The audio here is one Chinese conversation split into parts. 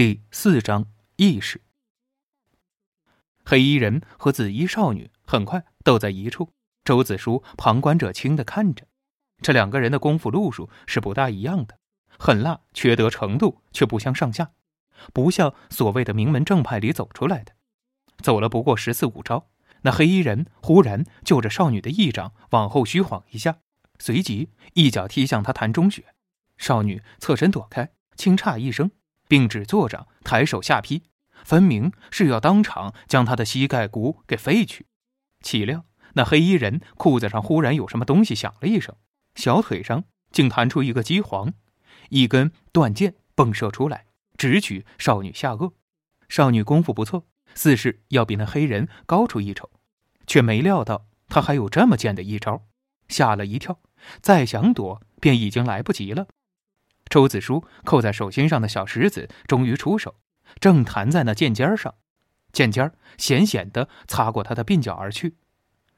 第四章意识。黑衣人和紫衣少女很快斗在一处。周子舒旁观者清的看着，这两个人的功夫路数是不大一样的，狠辣缺德程度却不相上下，不像所谓的名门正派里走出来的。走了不过十四五招，那黑衣人忽然就着少女的一掌往后虚晃一下，随即一脚踢向她潭中穴。少女侧身躲开，轻诧一声。并指坐着，抬手下劈，分明是要当场将他的膝盖骨给废去。岂料那黑衣人裤子上忽然有什么东西响了一声，小腿上竟弹出一个机簧，一根断剑迸射出来，直取少女下颚。少女功夫不错，似是要比那黑人高出一筹，却没料到他还有这么贱的一招，吓了一跳，再想躲便已经来不及了。周子舒扣在手心上的小石子终于出手，正弹在那剑尖上，剑尖险险地擦过他的鬓角而去。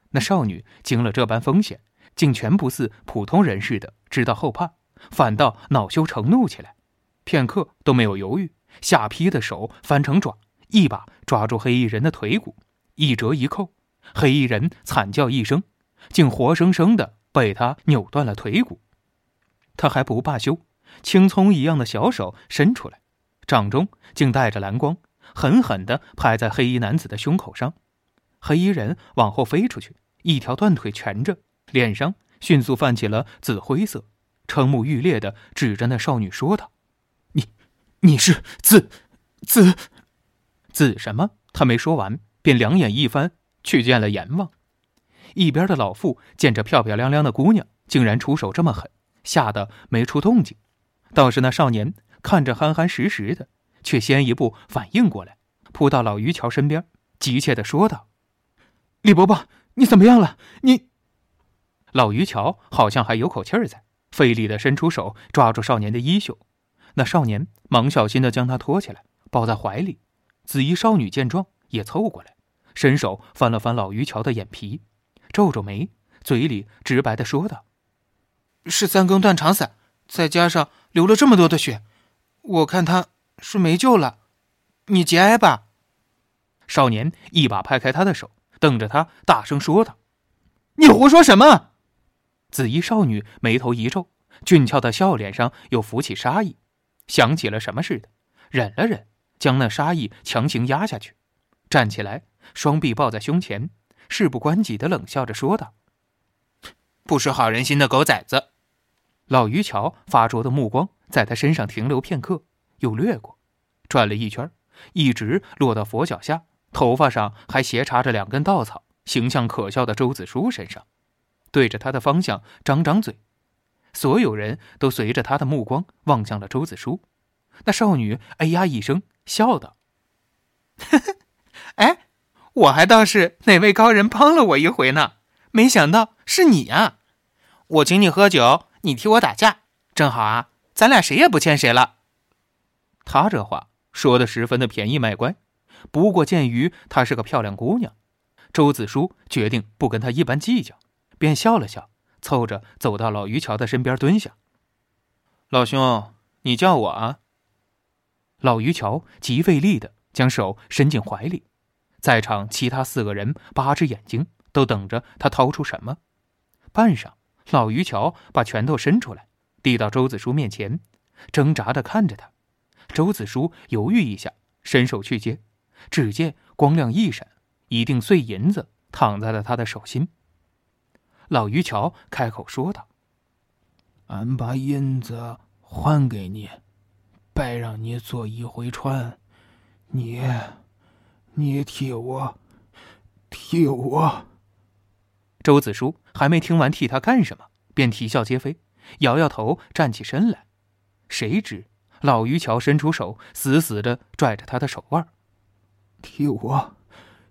那少女经了这般风险，竟全不似普通人似的知道后怕，反倒恼羞成怒起来，片刻都没有犹豫，下劈的手翻成爪，一把抓住黑衣人的腿骨，一折一扣，黑衣人惨叫一声，竟活生生的被他扭断了腿骨。他还不罢休。青葱一样的小手伸出来，掌中竟带着蓝光，狠狠地拍在黑衣男子的胸口上。黑衣人往后飞出去，一条断腿蜷着，脸上迅速泛起了紫灰色，瞠目欲裂地指着那少女说道：“你，你是紫，紫，紫什么？”他没说完，便两眼一翻，去见了阎王。一边的老妇见这漂漂亮亮的姑娘竟然出手这么狠，吓得没出动静。倒是那少年看着憨憨实实的，却先一步反应过来，扑到老于桥身边，急切的说道：“李伯伯，你怎么样了？你……”老于桥好像还有口气儿在，费力的伸出手抓住少年的衣袖。那少年忙小心的将他托起来，抱在怀里。紫衣少女见状也凑过来，伸手翻了翻老于桥的眼皮，皱皱眉，嘴里直白的说道：“是三更断肠散。”再加上流了这么多的血，我看他是没救了。你节哀吧。少年一把拍开他的手，瞪着他大声说道：“你胡说什么？”紫衣少女眉头一皱，俊俏的笑脸上又浮起杀意，想起了什么似的，忍了忍，将那杀意强行压下去，站起来，双臂抱在胸前，事不关己的冷笑着说道：“不识好人心的狗崽子。”老于桥发灼的目光在他身上停留片刻，又掠过，转了一圈，一直落到佛脚下，头发上还斜插着两根稻草，形象可笑的周子舒身上，对着他的方向张张嘴。所有人都随着他的目光望向了周子舒。那少女哎呀一声，笑道：“ 哎，我还当是哪位高人帮了我一回呢，没想到是你啊！我请你喝酒。”你替我打架，正好啊，咱俩谁也不欠谁了。他这话说的十分的便宜卖乖，不过鉴于她是个漂亮姑娘，周子舒决定不跟她一般计较，便笑了笑，凑着走到老于桥的身边蹲下。老兄，你叫我啊？老于桥极费力的将手伸进怀里，在场其他四个人八只眼睛都等着他掏出什么，半晌。老于桥把拳头伸出来，递到周子舒面前，挣扎的看着他。周子舒犹豫一下，伸手去接，只见光亮一闪，一锭碎银子躺在了他的手心。老于桥开口说道：“俺把银子还给你，白让你坐一回船，你，你替我，替我。”周子舒还没听完替他干什么，便啼笑皆非，摇摇头，站起身来。谁知老于桥伸出手，死死的拽着他的手腕，替我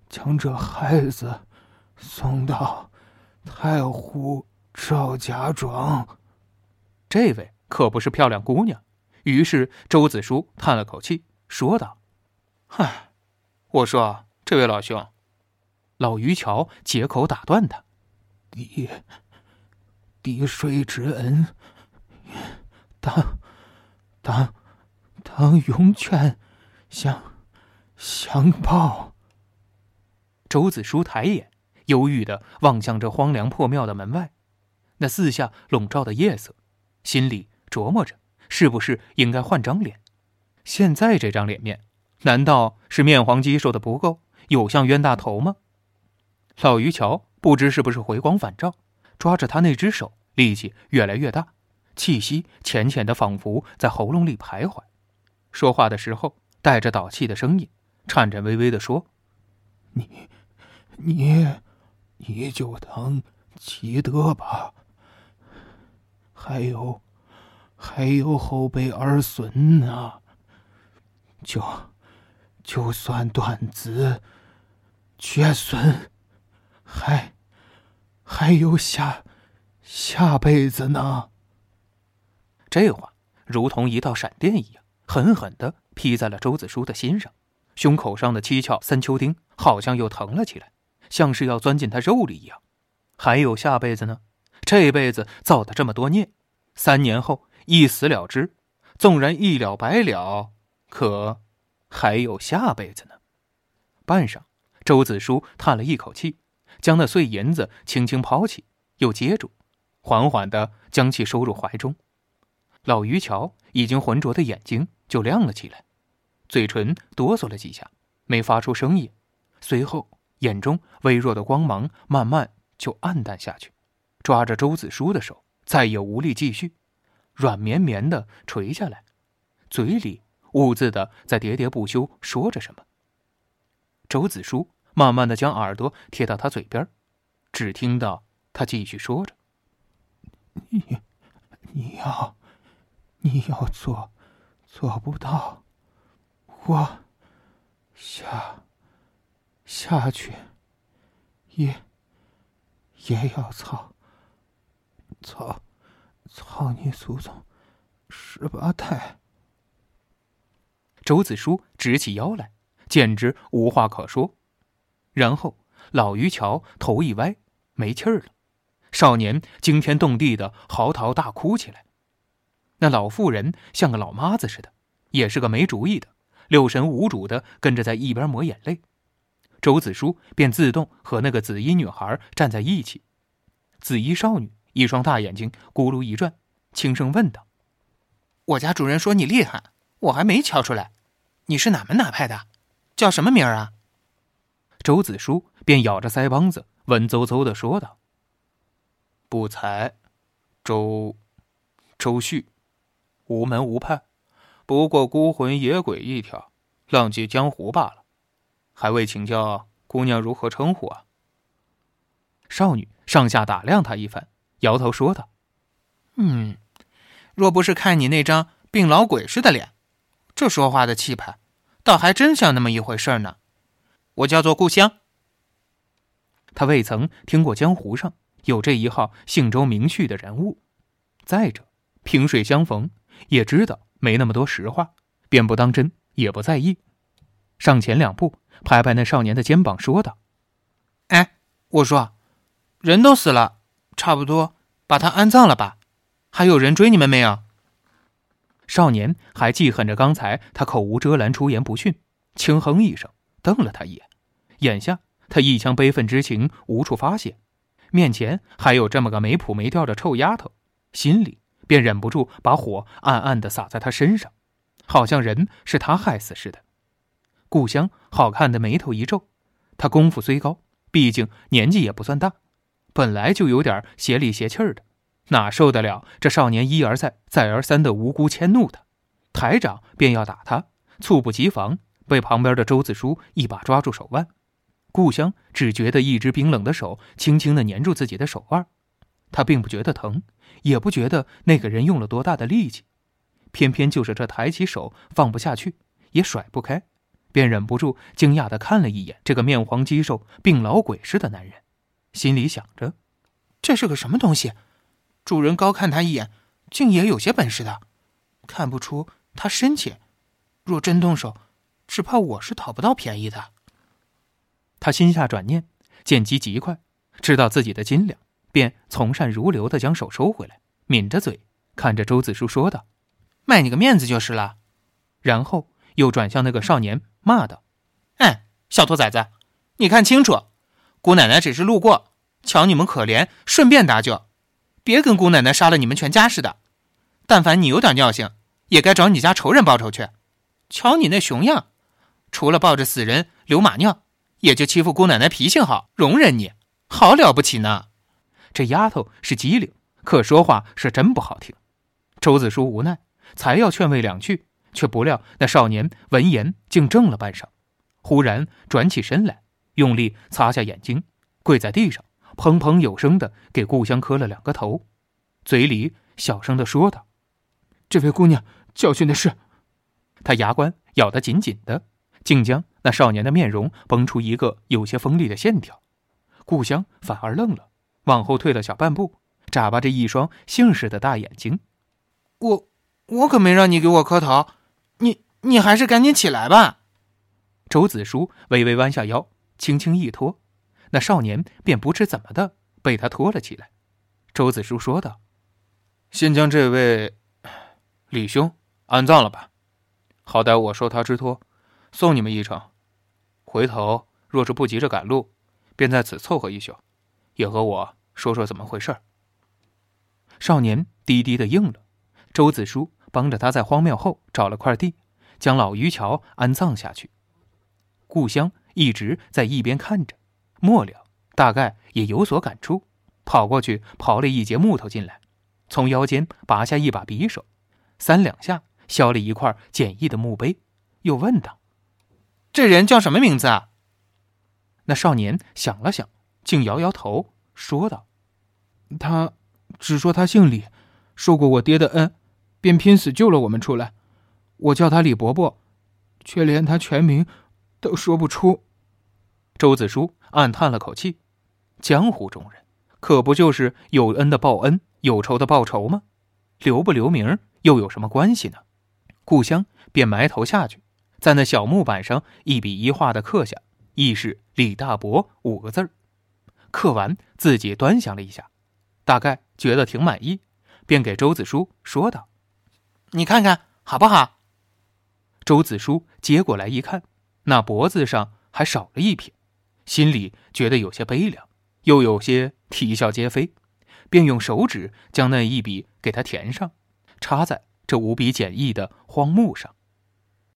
将这孩子送到太湖赵家庄。这位可不是漂亮姑娘。于是周子舒叹了口气，说道：“唉，我说这位老兄。”老于桥借口打断他。滴滴水之恩，当当当涌泉相，相报。周子舒抬眼，忧郁的望向这荒凉破庙的门外，那四下笼罩的夜色，心里琢磨着，是不是应该换张脸？现在这张脸面，难道是面黄肌瘦的不够，有像冤大头吗？老于桥不知是不是回光返照，抓着他那只手，力气越来越大，气息浅浅的，仿佛在喉咙里徘徊。说话的时候带着倒气的声音，颤颤巍巍的说：“你，你，你就当积德吧。还有，还有后辈儿孙呢。就，就算断子绝孙。”还，还有下，下辈子呢。这话如同一道闪电一样，狠狠的劈在了周子舒的心上，胸口上的七窍三秋钉好像又疼了起来，像是要钻进他肉里一样。还有下辈子呢？这辈子造的这么多孽，三年后一死了之，纵然一了百了，可还有下辈子呢。半晌，周子舒叹了一口气。将那碎银子轻轻抛弃，又接住，缓缓的将其收入怀中。老于桥已经浑浊的眼睛就亮了起来，嘴唇哆嗦了几下，没发出声音。随后，眼中微弱的光芒慢慢就暗淡下去，抓着周子舒的手再也无力继续，软绵绵的垂下来，嘴里兀自的在喋喋不休说着什么。周子舒。慢慢的将耳朵贴到他嘴边，只听到他继续说着：“你，你要，你要做，做不到，我下下去，也也要操，操，操你祖宗十八代。”周子舒直起腰来，简直无话可说。然后，老于桥头一歪，没气儿了。少年惊天动地的嚎啕大哭起来。那老妇人像个老妈子似的，也是个没主意的，六神无主的跟着在一边抹眼泪。周子舒便自动和那个紫衣女孩站在一起。紫衣少女一双大眼睛咕噜一转，轻声问道：“我家主人说你厉害，我还没瞧出来，你是哪门哪派的？叫什么名儿啊？”周子舒便咬着腮帮子，文绉绉的说道：“不才，周，周旭，无门无派，不过孤魂野鬼一条，浪迹江湖罢了。还未请教姑娘如何称呼啊？”少女上下打量他一番，摇头说道：“嗯，若不是看你那张病老鬼似的脸，这说话的气派，倒还真像那么一回事呢。”我叫做故乡。他未曾听过江湖上有这一号姓周名旭的人物，再者萍水相逢，也知道没那么多实话，便不当真，也不在意。上前两步，拍拍那少年的肩膀，说道：“哎，我说，人都死了，差不多把他安葬了吧？还有人追你们没有？”少年还记恨着刚才他口无遮拦、出言不逊，轻哼一声。瞪了他一眼，眼下他一腔悲愤之情无处发泄，面前还有这么个没谱没调的臭丫头，心里便忍不住把火暗暗的撒在他身上，好像人是他害死似的。故乡好看的眉头一皱，他功夫虽高，毕竟年纪也不算大，本来就有点邪里邪气的，哪受得了这少年一而再再而三的无辜迁怒他？抬掌便要打他，猝不及防。被旁边的周子舒一把抓住手腕，故乡只觉得一只冰冷的手轻轻的粘住自己的手腕，他并不觉得疼，也不觉得那个人用了多大的力气，偏偏就是这抬起手放不下去，也甩不开，便忍不住惊讶的看了一眼这个面黄肌瘦、病老鬼似的男人，心里想着：这是个什么东西？主人高看他一眼，竟也有些本事的，看不出他深浅，若真动手。只怕我是讨不到便宜的。他心下转念，见机极快，知道自己的斤两，便从善如流的将手收回来，抿着嘴看着周子舒说道：“卖你个面子就是了。”然后又转向那个少年，骂道：“哎，小兔崽子，你看清楚，姑奶奶只是路过，瞧你们可怜，顺便搭救，别跟姑奶奶杀了你们全家似的。但凡你有点尿性，也该找你家仇人报仇去。瞧你那熊样，除了抱着死人流马尿，也就欺负姑奶奶脾性好，容忍你，好了不起呢。这丫头是机灵，可说话是真不好听。”周子舒无奈，才要劝慰两句。却不料那少年闻言竟怔了半晌，忽然转起身来，用力擦下眼睛，跪在地上，砰砰有声的给故乡磕了两个头，嘴里小声的说道：“这位姑娘教训的是。”他牙关咬得紧紧的，竟将那少年的面容绷出一个有些锋利的线条。故乡反而愣了，往后退了小半步，眨巴着一双杏似的大眼睛：“我我可没让你给我磕头。”你你还是赶紧起来吧。周子舒微微弯下腰，轻轻一拖，那少年便不知怎么的被他拖了起来。周子舒说道：“先将这位李兄安葬了吧，好歹我受他之托，送你们一程。回头若是不急着赶路，便在此凑合一宿，也和我说说怎么回事。”少年低低的应了。周子舒。帮着他在荒庙后找了块地，将老渔樵安葬下去。故乡一直在一边看着，末了大概也有所感触，跑过去刨了一截木头进来，从腰间拔下一把匕首，三两下削了一块简易的墓碑，又问道：“这人叫什么名字啊？”那少年想了想，竟摇摇头，说道：“他只说他姓李，受过我爹的恩。”便拼死救了我们出来，我叫他李伯伯，却连他全名都说不出。周子舒暗叹了口气：“江湖中人，可不就是有恩的报恩，有仇的报仇吗？留不留名又有什么关系呢？”故乡便埋头下去，在那小木板上一笔一画的刻下，亦是“李大伯”五个字儿。刻完，自己端详了一下，大概觉得挺满意，便给周子舒说道。你看看好不好？周子舒接过来一看，那脖子上还少了一撇，心里觉得有些悲凉，又有些啼笑皆非，便用手指将那一笔给他填上，插在这无比简易的荒木上。